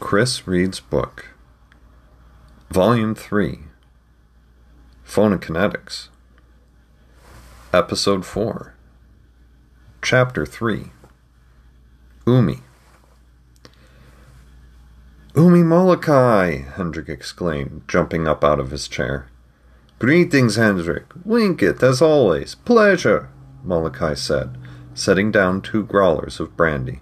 Chris Reed's book, Volume 3, Phonokinetics, Episode 4, Chapter 3, Umi. Umi Molokai, Hendrik exclaimed, jumping up out of his chair. Greetings, Hendrik. Winkit, as always. Pleasure, Molokai said, setting down two growlers of brandy.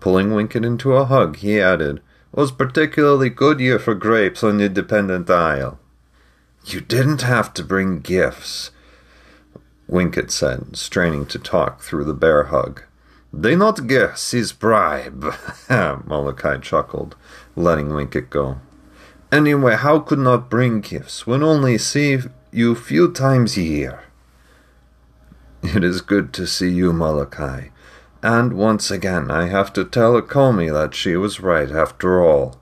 Pulling Winkit into a hug, he added, Was particularly good year for grapes on the Dependent Isle. You didn't have to bring gifts, Winkit said, straining to talk through the bear hug. They not gifts, is bribe, Molokai chuckled, letting Winkit go. Anyway, how could not bring gifts when only see you few times a year? It is good to see you, Molokai. And once again, I have to tell Akomi that she was right after all.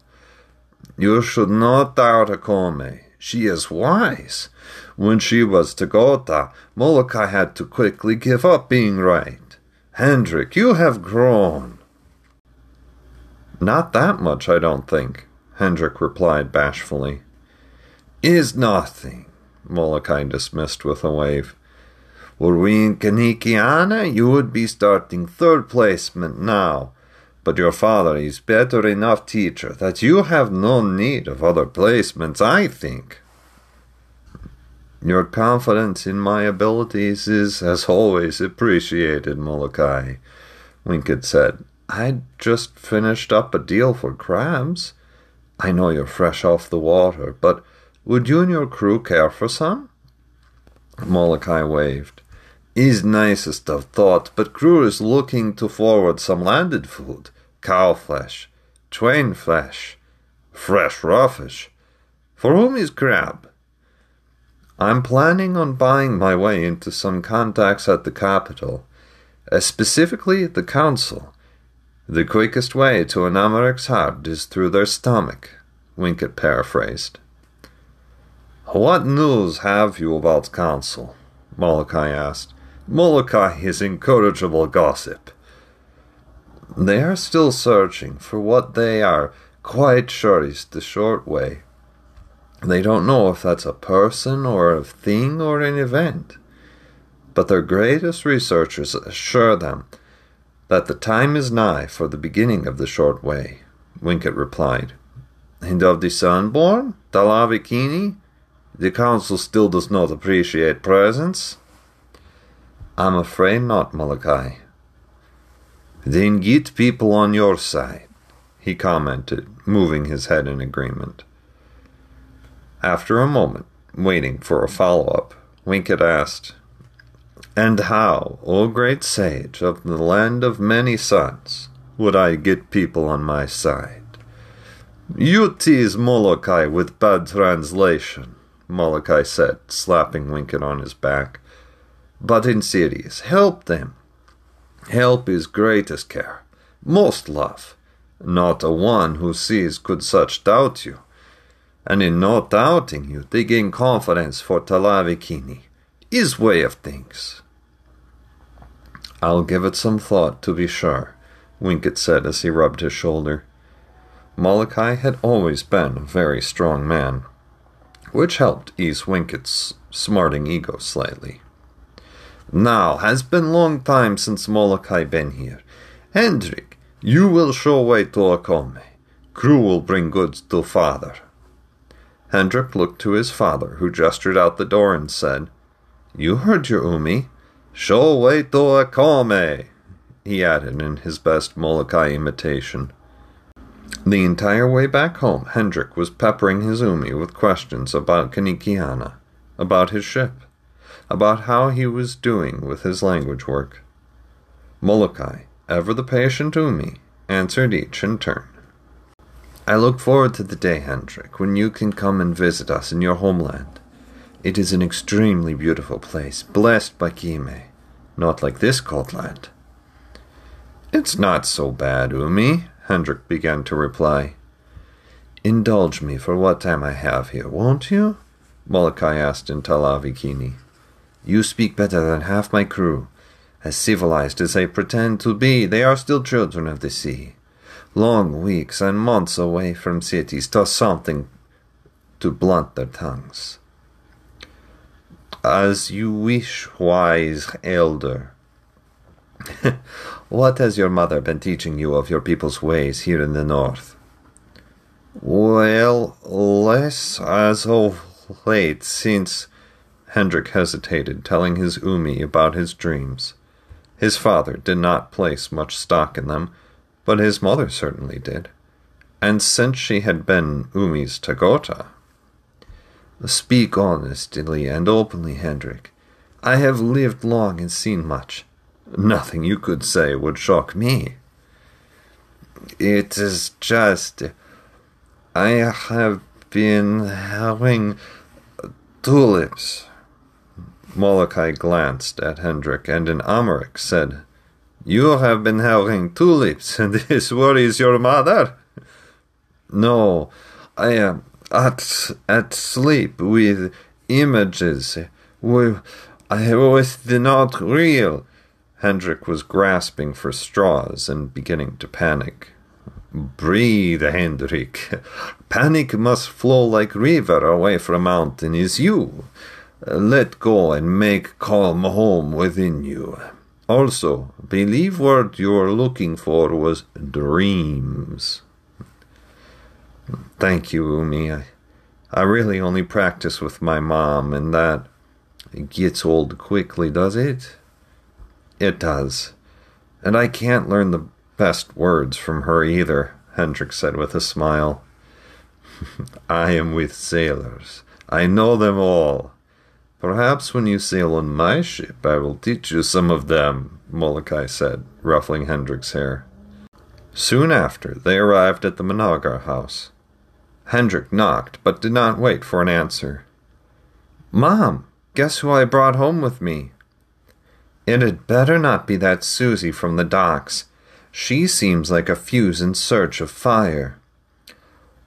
You should not doubt Akomi. She is wise. When she was to Gotha, Molokai had to quickly give up being right. Hendrik, you have grown. Not that much, I don't think, Hendrik replied bashfully. Is nothing, Molokai dismissed with a wave. Were we in Kanikiana, you would be starting third placement now. But your father is better enough teacher that you have no need of other placements, I think. Your confidence in my abilities is, as always, appreciated, Molokai, Winkit said. I'd just finished up a deal for crabs. I know you're fresh off the water, but would you and your crew care for some? Molokai waved is nicest of thought, but crew is looking to forward some landed food, cow flesh, twain flesh, fresh raw fish. For whom is crab? I'm planning on buying my way into some contacts at the capital, uh, specifically the council. The quickest way to an Amarek's heart is through their stomach, Winkit paraphrased. What news have you about council? Molokai asked. Molokai is incorrigible gossip. They are still searching for what they are quite sure is the short way. They don't know if that's a person or a thing or an event. But their greatest researchers assure them that the time is nigh for the beginning of the short way, Winkit replied. And of the Sunborn, Talavikini, the council still does not appreciate presence. I'm afraid not, Molokai. Then get people on your side, he commented, moving his head in agreement. After a moment, waiting for a follow up, Winkit asked, And how, O great sage of the land of many suns, would I get people on my side? You tease Molokai with bad translation, Molokai said, slapping Winkit on his back but in serious, help them. Help is greatest care, most love. Not a one who sees could such doubt you. And in not doubting you, they gain confidence for Talavikini, his way of things. I'll give it some thought, to be sure, Winkit said as he rubbed his shoulder. Molokai had always been a very strong man, which helped ease Winkit's smarting ego slightly. Now, has been long time since Molokai been here. Hendrik, you will show way to Akome. Crew will bring goods to father. Hendrik looked to his father, who gestured out the door and said, You heard your Umi. Show way to Akome, he added in his best Molokai imitation. The entire way back home, Hendrik was peppering his Umi with questions about Kanikiana, about his ship, about how he was doing with his language work. Molokai, ever the patient Umi, answered each in turn. I look forward to the day, Hendrik, when you can come and visit us in your homeland. It is an extremely beautiful place, blessed by Kime, not like this cold land. It's not so bad, Umi, Hendrik began to reply. Indulge me for what time I have here, won't you? Molokai asked in Talavikini. You speak better than half my crew. As civilized as they pretend to be, they are still children of the sea. long weeks and months away from cities does something to blunt their tongues. As you wish, wise elder. what has your mother been teaching you of your people's ways here in the north? Well, less as of late, since. Hendrik hesitated, telling his Umi about his dreams. His father did not place much stock in them, but his mother certainly did. And since she had been Umi's Tagota. Speak honestly and openly, Hendrik. I have lived long and seen much. Nothing you could say would shock me. It is just. I have been having tulips. Molokai glanced at Hendrik and in Amharic said, You have been having tulips, and this worries your mother? No, I am at, at sleep with images. We, I was not real. Hendrik was grasping for straws and beginning to panic. Breathe, Hendrik. Panic must flow like river away from mountain is you. Let go and make calm home within you. Also, believe what you're looking for was dreams. Thank you, Umi. I, I really only practice with my mom, and that gets old quickly, does it? It does. And I can't learn the best words from her either, Hendrik said with a smile. I am with sailors. I know them all. Perhaps when you sail on my ship, I will teach you some of them, Molokai said, ruffling Hendrik's hair. Soon after, they arrived at the Managar house. Hendrik knocked, but did not wait for an answer. Mom, guess who I brought home with me? It had better not be that Susie from the docks. She seems like a fuse in search of fire.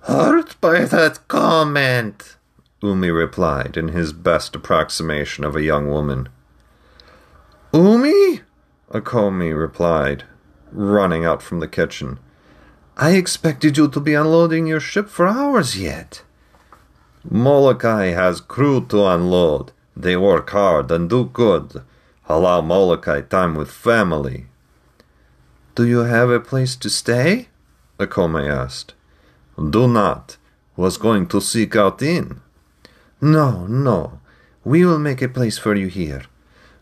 Hurt by that comment, Umi replied in his best approximation of a young woman. Umi? Akomi replied, running out from the kitchen. I expected you to be unloading your ship for hours yet. Molokai has crew to unload. They work hard and do good. Allow Molokai time with family. Do you have a place to stay? Akome asked. Do not. Was going to seek out inn. No, no. We will make a place for you here.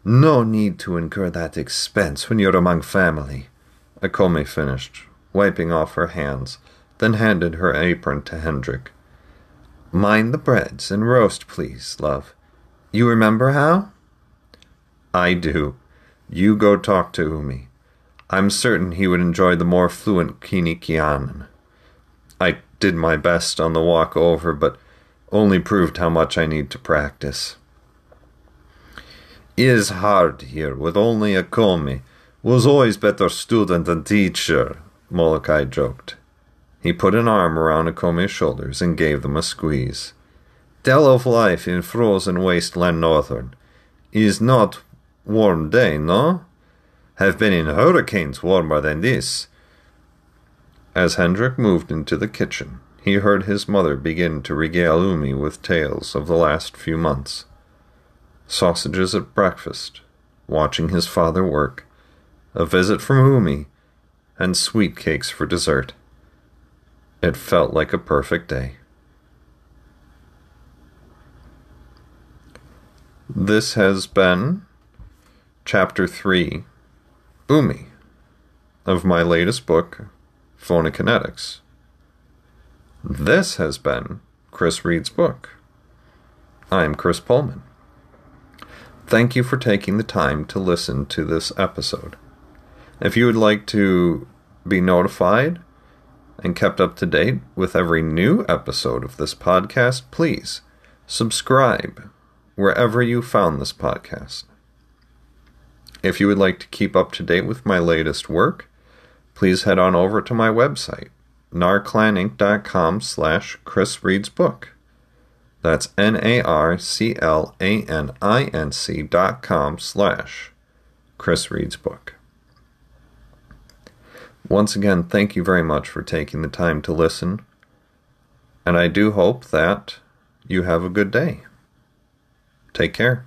No need to incur that expense when you're among family. Akome finished, wiping off her hands, then handed her apron to Hendrik. Mind the breads and roast, please, love. You remember how? I do. You go talk to Umi. I'm certain he would enjoy the more fluent Kinikianan. I did my best on the walk over, but only proved how much I need to practice. Is hard here with only Akome. Was always better student than teacher, Molokai joked. He put an arm around Akome's shoulders and gave them a squeeze. Tell of life in frozen wasteland northern. Is not warm day, no? Have been in hurricanes warmer than this. As Hendrik moved into the kitchen, he heard his mother begin to regale Umi with tales of the last few months. Sausages at breakfast, watching his father work, a visit from Umi, and sweet cakes for dessert. It felt like a perfect day. This has been Chapter 3 Umi of my latest book, Phonokinetics. This has been Chris Reed's book. I'm Chris Pullman. Thank you for taking the time to listen to this episode. If you would like to be notified and kept up to date with every new episode of this podcast, please subscribe wherever you found this podcast. If you would like to keep up to date with my latest work, please head on over to my website, narclaninc.com slash Chris Reed's Book. That's N-A-R-C-L-A-N-I-N-C dot com slash Chris Reed's Book. once again, thank you very much for taking the time to listen. And I do hope that you have a good day. Take care.